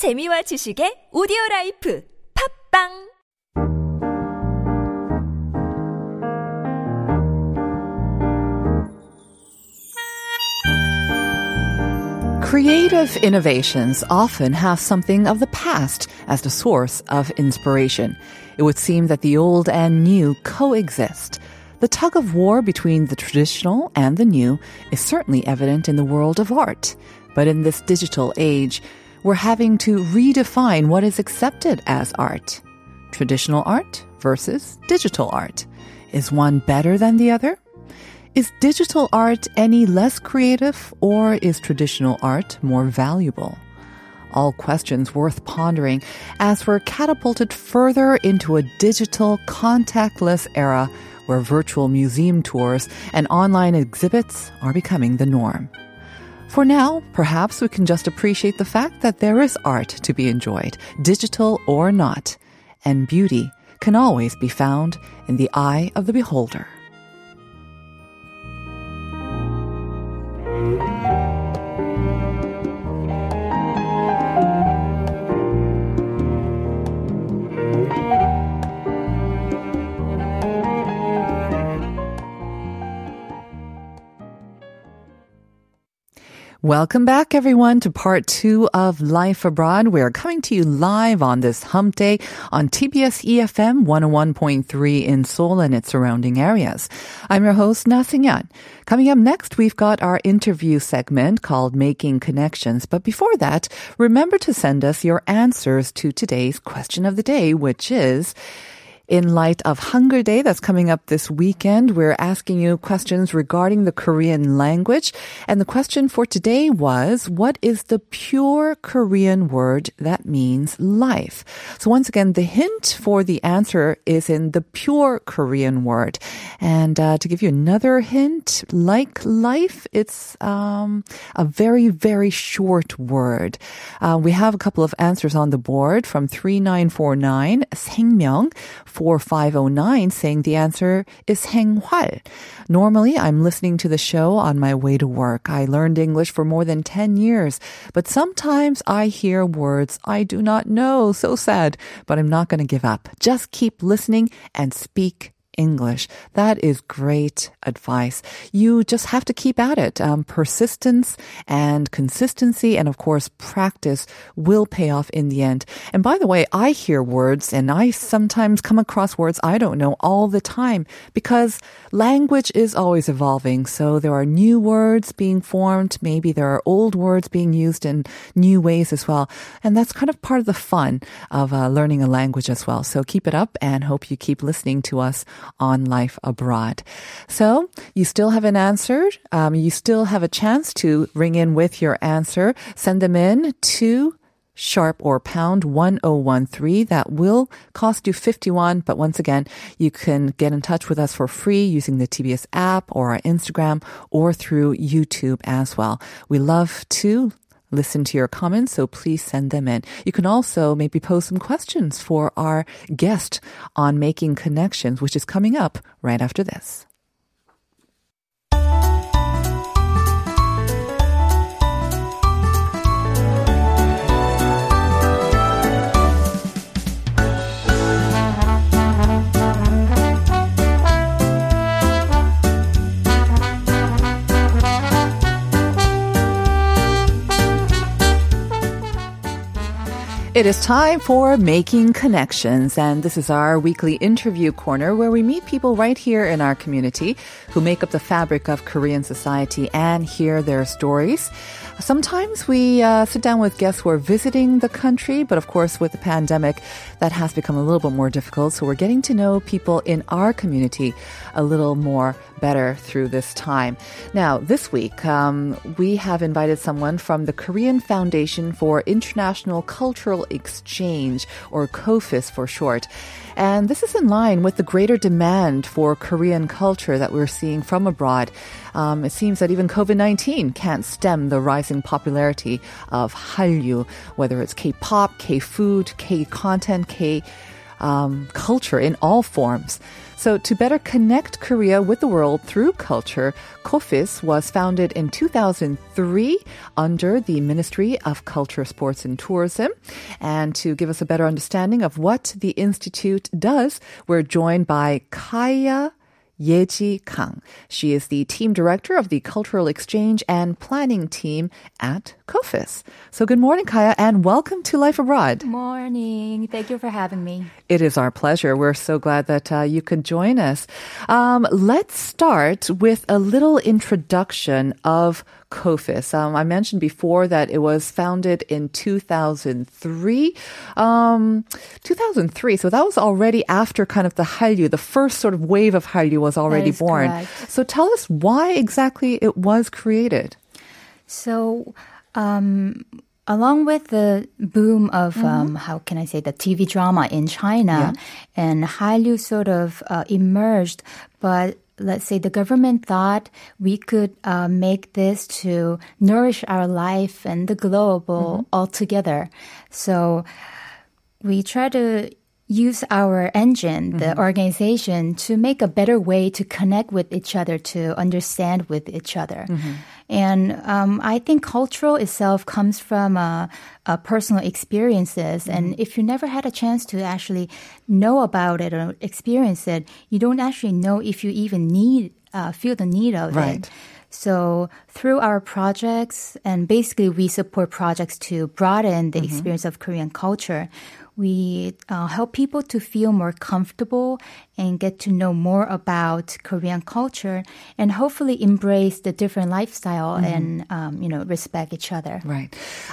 재미와 지식의 오디오 라이프 팝빵 Creative innovations often have something of the past as the source of inspiration. It would seem that the old and new coexist. The tug of war between the traditional and the new is certainly evident in the world of art. But in this digital age, we're having to redefine what is accepted as art. Traditional art versus digital art. Is one better than the other? Is digital art any less creative or is traditional art more valuable? All questions worth pondering as we're catapulted further into a digital contactless era where virtual museum tours and online exhibits are becoming the norm. For now, perhaps we can just appreciate the fact that there is art to be enjoyed, digital or not, and beauty can always be found in the eye of the beholder. Welcome back, everyone, to part two of Life Abroad. We're coming to you live on this hump day on TBS EFM 101.3 in Seoul and its surrounding areas. I'm your host, Na Seung-yeon. Coming up next, we've got our interview segment called Making Connections. But before that, remember to send us your answers to today's question of the day, which is, in light of Hangeul Day that's coming up this weekend, we're asking you questions regarding the Korean language. And the question for today was, what is the pure Korean word that means life? So once again, the hint for the answer is in the pure Korean word. And uh, to give you another hint, like life, it's um, a very, very short word. Uh, we have a couple of answers on the board from 3949, 생명, 4509 saying the answer is 생활. Normally, I'm listening to the show on my way to work. I learned English for more than 10 years, but sometimes I hear words I do not know. So sad, but I'm not going to give up. Just keep listening and speak English. That is great advice. You just have to keep at it. Um, persistence and consistency and of course practice will pay off in the end. And by the way, I hear words and I sometimes come across words I don't know all the time because language is always evolving. So there are new words being formed. Maybe there are old words being used in new ways as well. And that's kind of part of the fun of uh, learning a language as well. So keep it up and hope you keep listening to us on life abroad. So you still haven't answered. Um, you still have a chance to ring in with your answer. Send them in to sharp or pound 1013. That will cost you 51. But once again, you can get in touch with us for free using the TBS app or our Instagram or through YouTube as well. We love to listen to your comments, so please send them in. You can also maybe pose some questions for our guest on making connections, which is coming up right after this. It is time for Making Connections, and this is our weekly interview corner where we meet people right here in our community who make up the fabric of Korean society and hear their stories. Sometimes we uh, sit down with guests who are visiting the country, but of course, with the pandemic, that has become a little bit more difficult. So we're getting to know people in our community a little more better through this time. Now, this week, um, we have invited someone from the Korean Foundation for International Cultural Exchange, or KOFICE for short. And this is in line with the greater demand for Korean culture that we're seeing from abroad. Um, it seems that even COVID 19 can't stem the rising popularity of Hallyu, whether it's K pop, K food, K content, K um, culture in all forms. So, to better connect Korea with the world through culture, KOFICE was founded in 2003 under the Ministry of Culture, Sports and Tourism. And to give us a better understanding of what the Institute does, we're joined by Kaya Yeji Kang. She is the team director of the Cultural Exchange and Planning team at KOFICE. So good morning, Kaya, and welcome to Life Abroad. Morning. Thank you for having me. It is our pleasure. We're so glad that uh, you could join us. Um, let's start with a little introduction of KOFICE. Um, I mentioned before that it was founded in 2003. Um, 2003, so that was already after kind of the Hallyu, the first sort of wave of Hallyu was already born. Correct. So tell us why exactly it was created. So, um, along with the boom of Mm-hmm. um, how can I say the TV drama in China, and Hallyu sort of uh, emerged, but let's say the government thought we could uh, make this to nourish our life and the global all together. So we try to use our engine, the organization, to make a better way to connect with each other, to understand with each other. And um, I think cultural itself comes from uh, uh, personal experiences. And if you never had a chance to actually know about it or experience it, you don't actually know if you even need, uh, feel the need of Right. it. So through our projects, and basically we support projects to broaden the experience of Korean culture. We uh, help people to feel more comfortable and get to know more about Korean culture, and hopefully embrace the different lifestyle and um, you know respect each other. Right.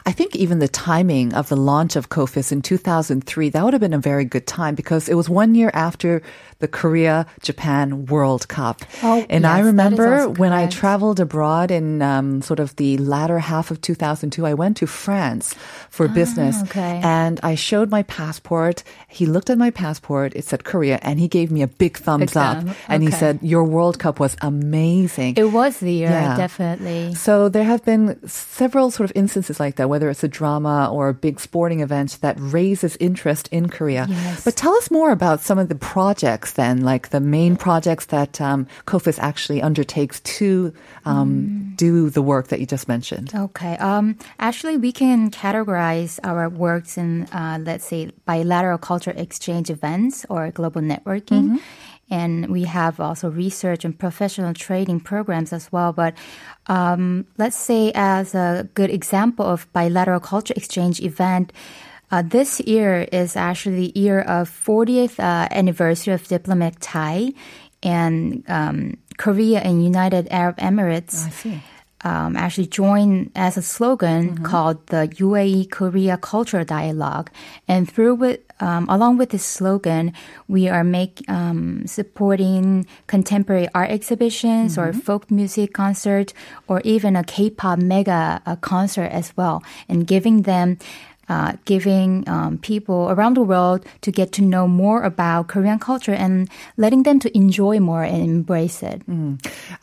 I think even the timing of the launch of KOFICE in 2003, that would have been a very good time because it was one year after the Korea Japan World Cup. Oh, and yes, I remember when I traveled abroad in um, sort of the latter half of 2002, I went to France for business. Ah, okay. And I showed my passport. He looked at my passport. It said Korea and he gave me a big thumbs Big up. thumb. And he said, Your World Cup was amazing. It was the year, Yeah. definitely. So there have been several sort of instances like that, whether it's a drama or a big sporting event that raises interest in Korea. Yes. But tell us more about some of the projects then, like the main projects that um, KOFICE actually undertakes to um, do the work that you just mentioned. Okay. Um, actually, we can categorize our works in, uh, let's say, bilateral culture exchange events or global networking. And we have also research and professional training programs as well. But um, let's say, as a good example of bilateral culture exchange event, uh, this year is actually the year of 40th uh, anniversary of diplomatic tie, and um, Korea and United Arab Emirates um, actually joined as a slogan called the UAE Korea Culture Dialogue. And through it, um, along with this slogan, we are make um, supporting contemporary art exhibitions or folk music concert or even a K-pop mega uh, concert as well, and giving them. Uh, giving um, people around the world to get to know more about Korean culture and letting them to enjoy more and embrace it.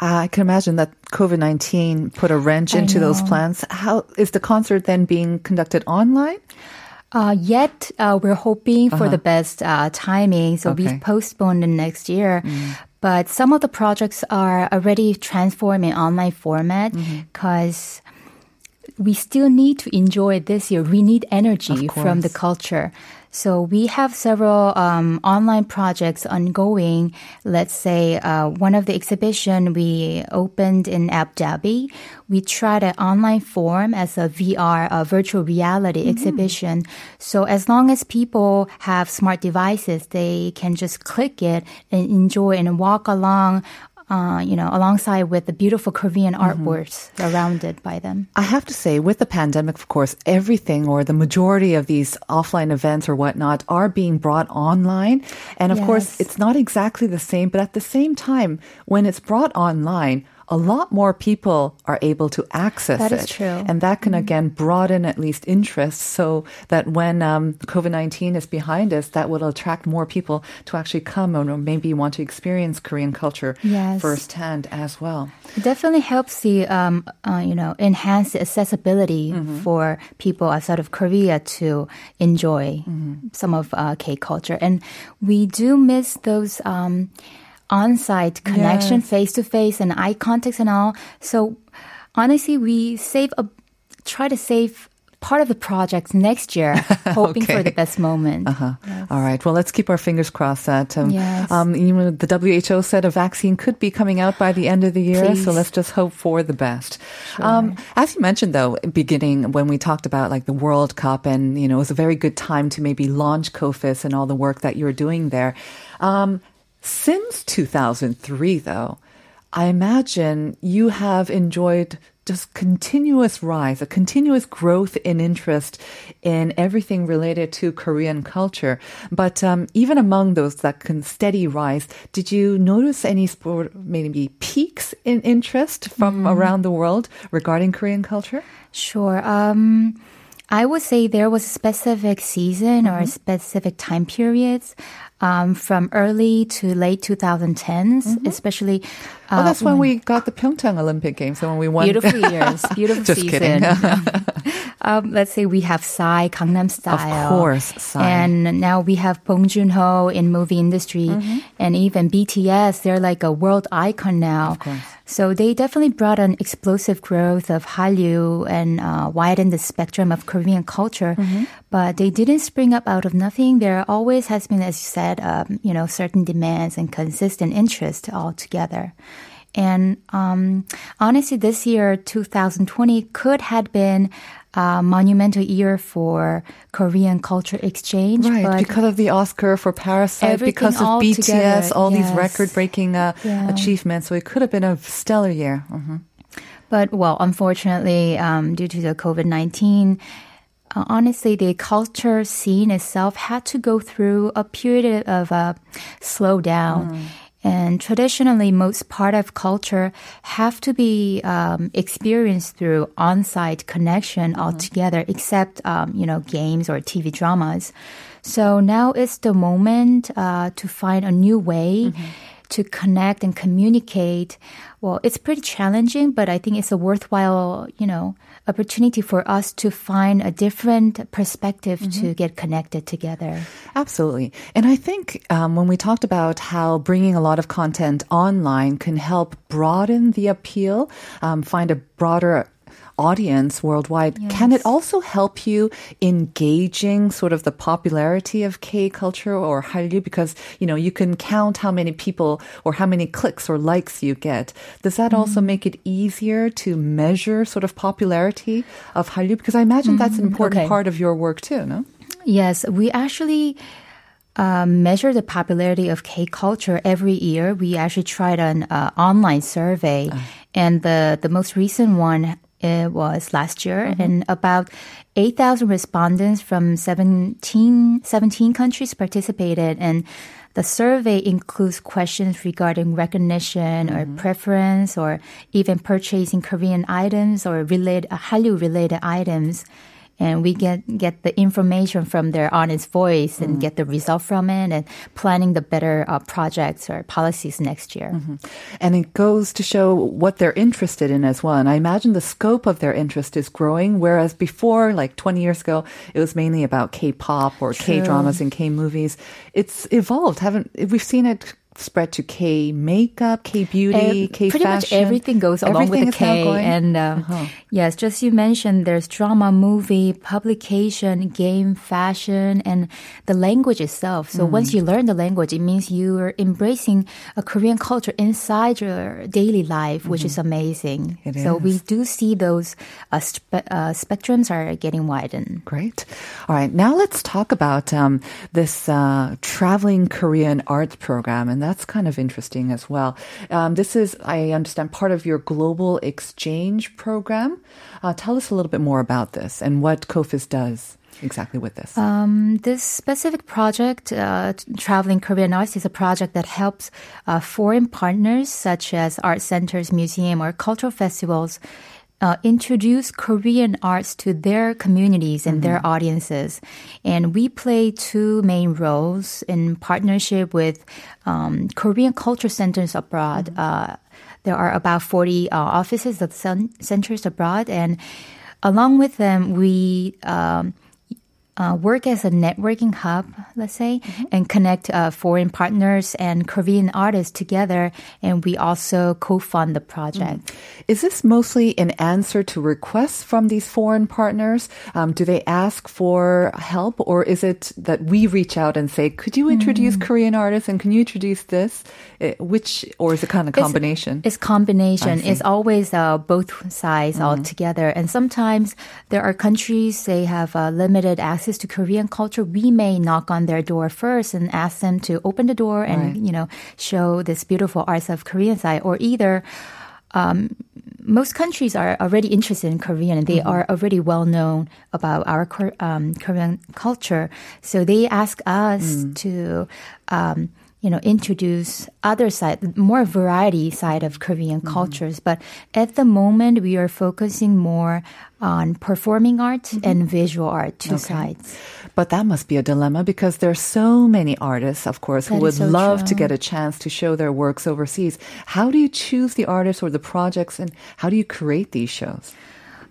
I can imagine that COVID 19 put a wrench into those plans. How is the concert then being conducted online? Uh, yet uh, we're hoping for the best uh, timing, so Okay. we've postponed it next year. But some of the projects are already transforming online format because we still need to enjoy this year. We need energy from the culture. So we have several um, online projects ongoing. Let's say uh, one of the exhibition we opened in Abu Dhabi. We tried an online form as a VR, a virtual reality exhibition. So as long as people have smart devices, they can just click it and enjoy and walk along. Uh, you know, alongside with the beautiful Korean artworks surrounded by them. I have to say, with the pandemic, of course, everything or the majority of these offline events or whatnot are being brought online. And of course, it's not exactly the same, but at the same time, when it's brought online, a lot more people are able to access That it. is true. Mm-hmm. And that can again broaden at least interest so that when um, COVID 19 is behind us, that will attract more people to actually come or maybe want to experience Korean culture Yes. firsthand as well. It definitely helps the um, uh, you know enhance the accessibility for people outside of Korea to enjoy some of uh, K culture, and we do miss those. Um, on-site connection Yes. face to face and eye contact and all so honestly we save a try to save part of the project next year hoping for the best moment Uh-huh. All right. Well, let's keep our fingers crossed that um, Yes. um, you know, the WHO said a vaccine could be coming out by the end of the year. So let's just hope for the best. Um, as you mentioned, though, beginning when we talked about like the World Cup, and you know, it was a very good time to maybe launch KOFICE and all the work that you're doing there. Um, since 2003, though, I imagine you have enjoyed just continuous rise, a continuous growth in interest in everything related to Korean culture. But um, even among those that can steady rise, did you notice any sport, maybe peaks in interest from around the world regarding Korean culture? Sure. Um, I would say there was a specific season or specific time periods um, from early to late 2010s, especially. Oh, uh, that's when we got the Pyeongchang Olympic Games, so when we won. Beautiful years, beautiful Just season. kidding. um, let's say we have Psy, Gangnam Style. Of course, Psy. And now we have Bong Joon-ho in movie industry. Mm-hmm. And even BTS, they're like a world icon now. Of course. So they definitely brought an explosive growth of Hallyu and uh, widened the spectrum of Korean culture. Mm-hmm. But they didn't spring up out of nothing. There always has been, as you said, um, you know, certain demands and consistent interest altogether. And um, honestly, this year, 2020, could have been a monumental year for Korean culture exchange. Right, but because of the Oscar for Parasite, because of BTS, together, all these record-breaking uh, Yeah. achievements. So it could have been a stellar year. Mhm. But well, unfortunately, um, due to the COVID nineteen, uh, honestly, the culture scene itself had to go through a period of uh, slowdown. And traditionally, most part of culture have to be um, experienced through on-site connection altogether, except um, you know games or TV dramas. So now is the moment uh, to find a new way to connect and communicate. Well, it's pretty challenging, but I think it's a worthwhile, you know, opportunity for us to find a different perspective to get connected together. Absolutely. And I think um, when we talked about how bringing a lot of content online can help broaden the appeal, um, find a broader audience worldwide, can it also help you in gauging sort of the popularity of K culture or Hallyu? Because, you know, you can count how many people or how many clicks or likes you get. Does that also make it easier to measure sort of popularity of Hallyu? Because I imagine that's an important Okay. part of your work too, no? Yes, we actually um, measure the popularity of K culture every year. We actually tried an uh, online survey, and the the most recent one uh, was last year, and about 8,000 respondents from 17, 17 countries participated, and the survey includes questions regarding recognition or preference or even purchasing Korean items or related, Hallyu related items and we get get the information from their honest voice and get the result from it and planning the better uh, projects or policies next year. And it goes to show what they're interested in as well. And I imagine the scope of their interest is growing, whereas before, like 20 years ago, it was mainly about K-pop or K-dramas and K-movies. It's evolved, haven't, we've seen it spread to K makeup, K beauty, K pretty much fashion. everything goes along Everything with the K. And um, Uh-huh. yes, just you mentioned, there's drama, movie, publication, game, fashion, and the language itself. So once Mm. you learn the language, it means you are embracing a Korean culture inside your daily life, which is amazing. Mm-hmm. It so we do see those uh, spe- uh, spectrums are getting widened. Great. All right. Now let's talk about um, this uh, traveling Korean arts program, and that's kind of interesting as well. Um, this is, I understand, part of your global exchange program. Uh, tell us a little bit more about this and what KOFICE does. exactly with this? Um, this specific project, uh, Traveling Korean Arts, is a project that helps uh, foreign partners such as art centers, museum, or cultural festivals uh, introduce Korean arts to their communities and their audiences. And we play two main roles in partnership with um, Korean culture centers abroad. Uh, there are about 40 uh, offices of cen- centers abroad, and along with them, we um, uh, work as a networking hub, let's say, and connect uh, foreign partners and Korean artists together. And we also co-fund the project. Is this mostly an answer to requests from these foreign partners? Um, do they ask for help, or is it that we reach out and say, "Could you introduce Korean artists and can you introduce this?" Eh, which, or is it kind of combination? It's, it's combination. Mm-hmm. It's always uh, both sides all together. And sometimes there are countries they have uh, limited access to Korean culture. We may knock on their door first and ask them to open the door and Right. you know show this beautiful arts of Korean side, or either. Um, most countries are already interested in Korean and they Mm-hmm. are already well known about our um, Korean culture. So they ask us Mm. to, um, you know, introduce other side, more variety side of Korean Mm-hmm. cultures. But at the moment, we are focusing more on performing art and visual art, two sides. But that must be a dilemma because there are so many artists, of course, who would so love to get a chance to show their works overseas. How do you choose the artists or the projects and how do you create these shows?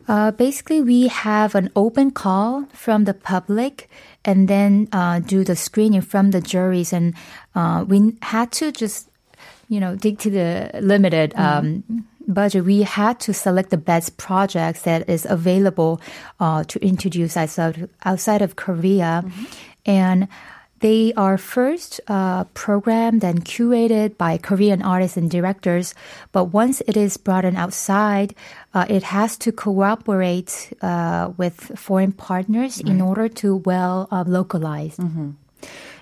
Uh, basically, we have an open call from the public and then uh, do the screening from the juries. And uh, we had to just, you know, dig to the limited um, budget. We had to select the best projects that is available uh, to introduce outside, outside of Korea. And they are first uh, programmed and curated by Korean artists and directors, but once it is brought in outside, uh, it has to cooperate uh, with foreign partners in order to well uh, localize.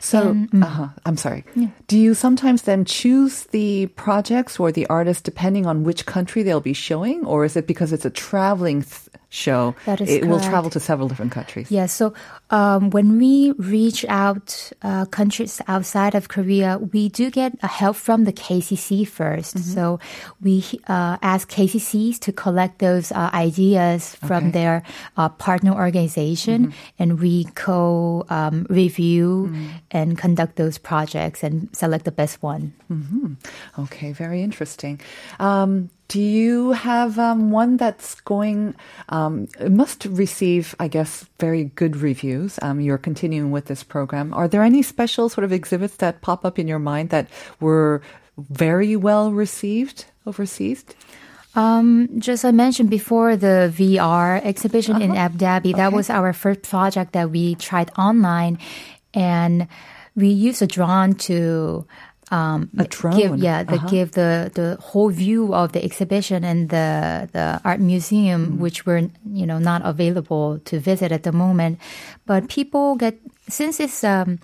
So, uh-huh, I'm sorry. Do you sometimes then choose the projects or the artists depending on which country they'll be showing, or is it because it's a traveling th- show? That is it will travel to several different countries. Yeah, so um, when we reach out uh, countries outside of Korea, we do get a help from the KCC 1st So we uh, ask KCCs to collect those uh, ideas from Okay. their uh, partner organization, and we co um, review and conduct those projects and select the best one. Okay, very interesting. Um, do you have um, one that's going? Um, it must receive, I guess, very good reviews. Um, you're continuing with this program. Are there any special sort of exhibits that pop up in your mind that were very well received overseas? Um, just I mentioned before the VR exhibition in Abu Dhabi. That was our first project that we tried online, and we used a drone to um, A drone? give yeah the, Uh-huh. give the the whole view of the exhibition and the the art museum, which were you know not available to visit at the moment. But people get since it's um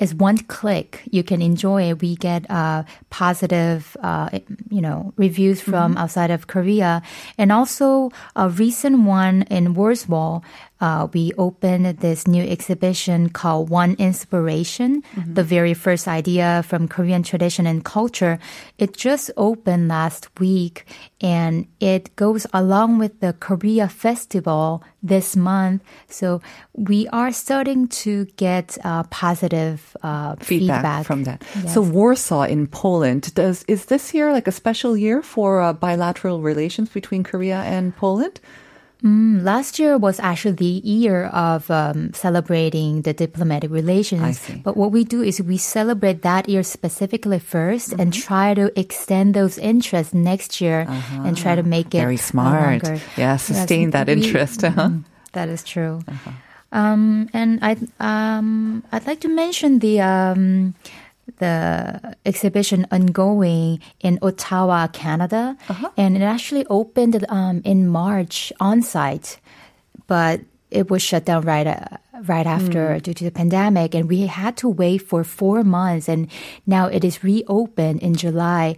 it's one click you can enjoy it. We get uh, positive, uh, you know, reviews from outside of Korea, and also a recent one in Warsaw. Uh, we opened this new exhibition called One Inspiration, the very first idea from Korean tradition and culture. It just opened last week, and it goes along with the Korea Festival this month. So we are starting to get uh, positive uh, feedback, feedback, from that. Yes. So Warsaw in Poland does is this year like a special year for uh, bilateral relations between Korea and Poland? Last year was actually the year of um, celebrating the diplomatic relations. But what we do is we celebrate that year specifically 1st and Mm-hmm. try to extend those interests next year and try to make it Very smart. longer. Yeah, sustain that we- interest. uh-huh. That is true. Um, and I um, I'd like to mention the um, the exhibition ongoing in Ottawa, Canada, and it actually opened um, in March on site, but it was shut down right uh, right after due to the pandemic, and we had to wait for four months, and now it is reopened in July.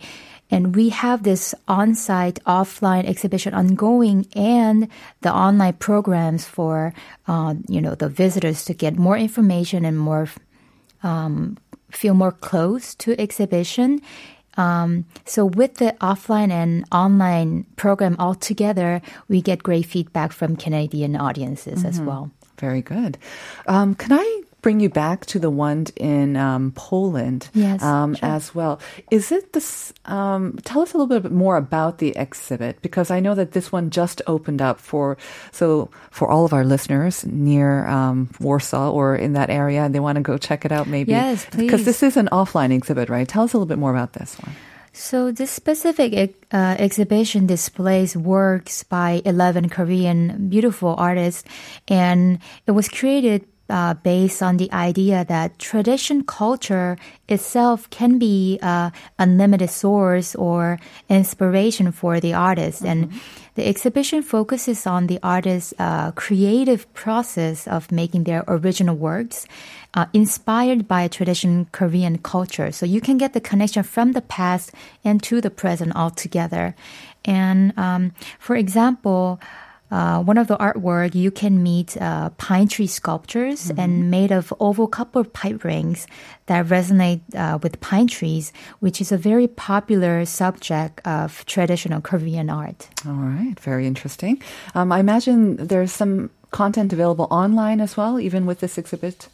And we have this on-site, offline exhibition ongoing, and the online programs for uh, you know the visitors to get more information and more um, feel more close to exhibition. Um, so with the offline and online program all together, we get great feedback from Canadian audiences as well. Very good. Um, can I bring you back to the one in um, Poland Yes, um, sure. as well? Is it this? Um, tell us a little bit more about the exhibit because I know that this one just opened up for so for all of our listeners near um, Warsaw or in that area, and they want to go check it out. Maybe Yes, because this is an offline exhibit, right? Tell us a little bit more about this one. So this specific uh, exhibition displays works by 11 Korean beautiful artists, and it was created uh, based on the idea that tradition culture itself can be a unlimited source or inspiration for the artist. And the exhibition focuses on the artist's uh, creative process of making their original works uh, inspired by tradition Korean culture. So you can get the connection from the past and to the present altogether. And um, for example, uh, one of the artwork you can meet uh, pine tree sculptures and made of oval copper pipe rings that resonate uh, with pine trees, which is a very popular subject of traditional Korean art. All right, very interesting. Um, I imagine there's some content available online as well, even with this exhibit.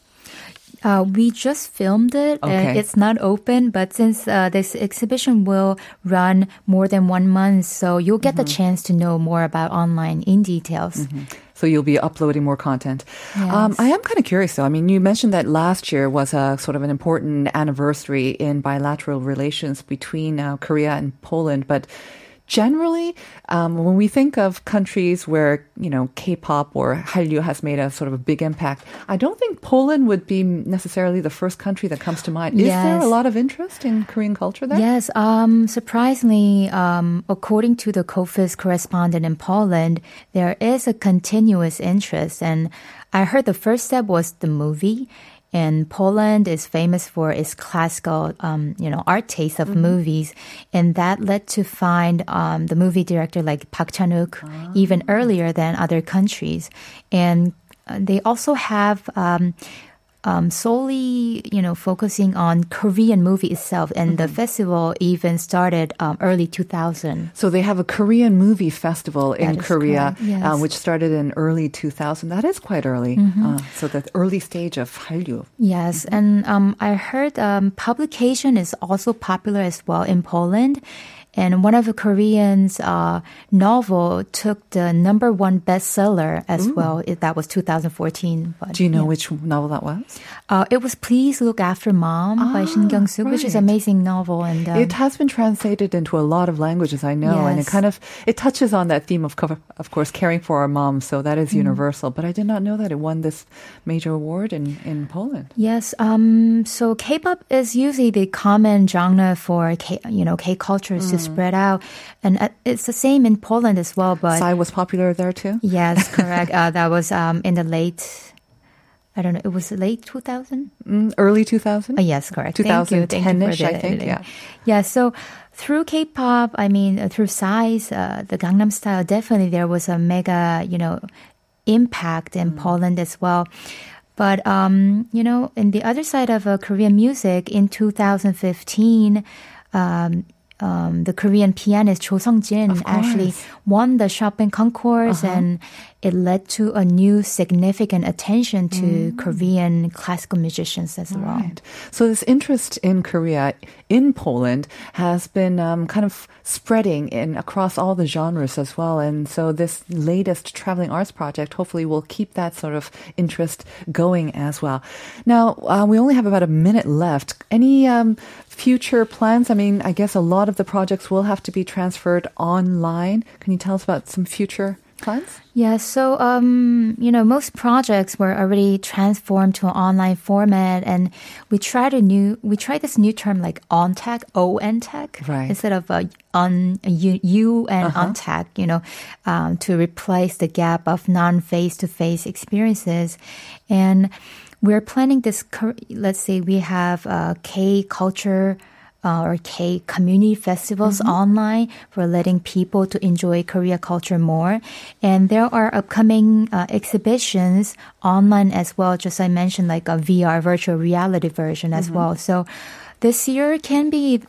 Uh, we just filmed it Okay. and it's not open, but since uh, this exhibition will run more than one month, so you'll get the chance to know more about online in details. So you'll be uploading more content. Um, I am kind of curious though. I mean, you mentioned that last year was a sort of an important anniversary in bilateral relations between uh, Korea and Poland, but generally, um, when we think of countries where you know K-pop or Hallyu has made a sort of a big impact, I don't think Poland would be necessarily the first country that comes to mind. Is there a lot of interest in Korean culture there? Yes, um, surprisingly, um, according to the KOFICE correspondent in Poland, there is a continuous interest. And I heard the first step was the movie. And Poland is famous for its classical, um, you know, art taste of movies, and that led to find um, the movie director like Park Chan Wook even earlier than other countries. And uh, they also have um, um, solely, you know, focusing on Korean movie itself, and the festival even started um, early 2000. So they have a Korean movie festival in Korea, yes. uh, which started in early 2000. That is quite early. Uh, so the early stage of Hallyu. Yes, and um, I heard um, publication is also popular as well in Poland. And one of the Koreans' uh, novel took the number one bestseller as well. It, that was 2014. But, Do you know yeah. which novel that was? Uh, it was "Please Look After Mom" by Shin Kyung Suk, which is an amazing novel. And um, it has been translated into a lot of languages, I know, and it kind of it touches on that theme of, cover, of course, caring for our moms. So that is universal. But I did not know that it won this major award in in Poland. Yes. Um, so K-pop is usually the common genre for K, you know, K cultures to spread out, and uh, it's the same in Poland as well. But Psy was popular there too. yes, correct. uh, that was um, in the late. I don't know. It was late 2000. Mm, early 2000. Uh, yes, correct. Thank you. 2010-ish, I think, yeah. Yeah. So through K-pop, I mean, uh, through Psy's, uh, the Gangnam Style, definitely there was a mega, you know, impact in Poland as well. But um, you know, in the other side of uh, Korean music, in 2015. Um, um, the Korean pianist Cho Sung Jin actually won the Chopin concourse, and it led to a new significant attention to Korean classical musicians as well. Right. So this interest in Korea, in Poland, has been um, kind of spreading in across all the genres as well. And so this latest traveling arts project hopefully will keep that sort of interest going as well. Now uh, we only have about a minute left. Any um, future plans? I mean, I guess a lot of the projects will have to be transferred online. Can you tell us about some future plans? Yeah, so um, you know, most projects were already transformed to an online format, and we tried a new, we tried this new term like ontact, on tech, Right. instead of uh, on you, you and on tech, you know, um, to replace the gap of non face to face experiences, and we're planning this. Let's say we have uh, K culture uh, or K community festivals online for letting people to enjoy Korea culture more. And there are upcoming uh, exhibitions online as well. Just I mentioned like a VR virtual reality version as well. So this year can be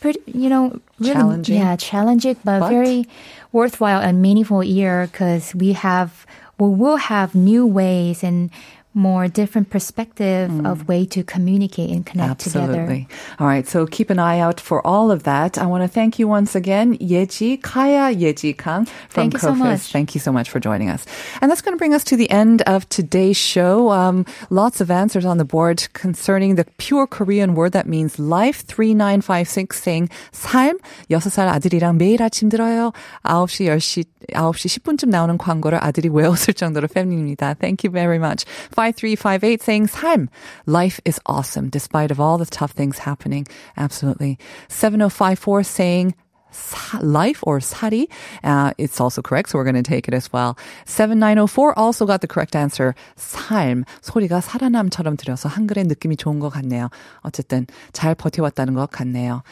pretty, you know, really, Challenging. Yeah, challenging, but, But- very worthwhile and meaningful year because we have, we will have new ways and more different perspective mm. of way to communicate and connect Absolutely. together. All right, so keep an eye out for all of that. I want to thank you once again, Yeji Kaya Yeji Kang from thank you KOFICE. So much. Thank you so much for joining us. And that's going to bring us to the end of today's show. Um, lots of answers on the board concerning the pure Korean word that means life. 3956 saying 삶 6살 아들이랑 매일 아침 들어요. 9시 10시 9시 10분쯤 나오는 광고를 아들이 외웠을 정도로 팬입니다. Thank you very much. 5358 saying 삶. Life is awesome despite of all the tough things happening. Absolutely. 7054 saying 사, life or sari. Uh, it's also correct, so we're going to take it as well. 7904 also got the correct answer. 삶. 소리가 살아남처럼 들려서 한글의 느낌이 좋은 것 같네요. 어쨌든 잘 버텨왔다는 것 같네요.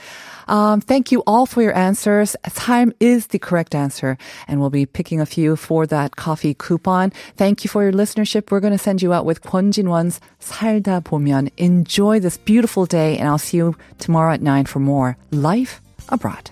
Um, thank you all for your answers. 삶 is the correct answer, and we'll be picking a few for that coffee coupon. Thank you for your listenership. We're going to send you out with Kwon Jinwon's 살다 보면. Enjoy this beautiful day, and I'll see you tomorrow at 9 for more Life Abroad.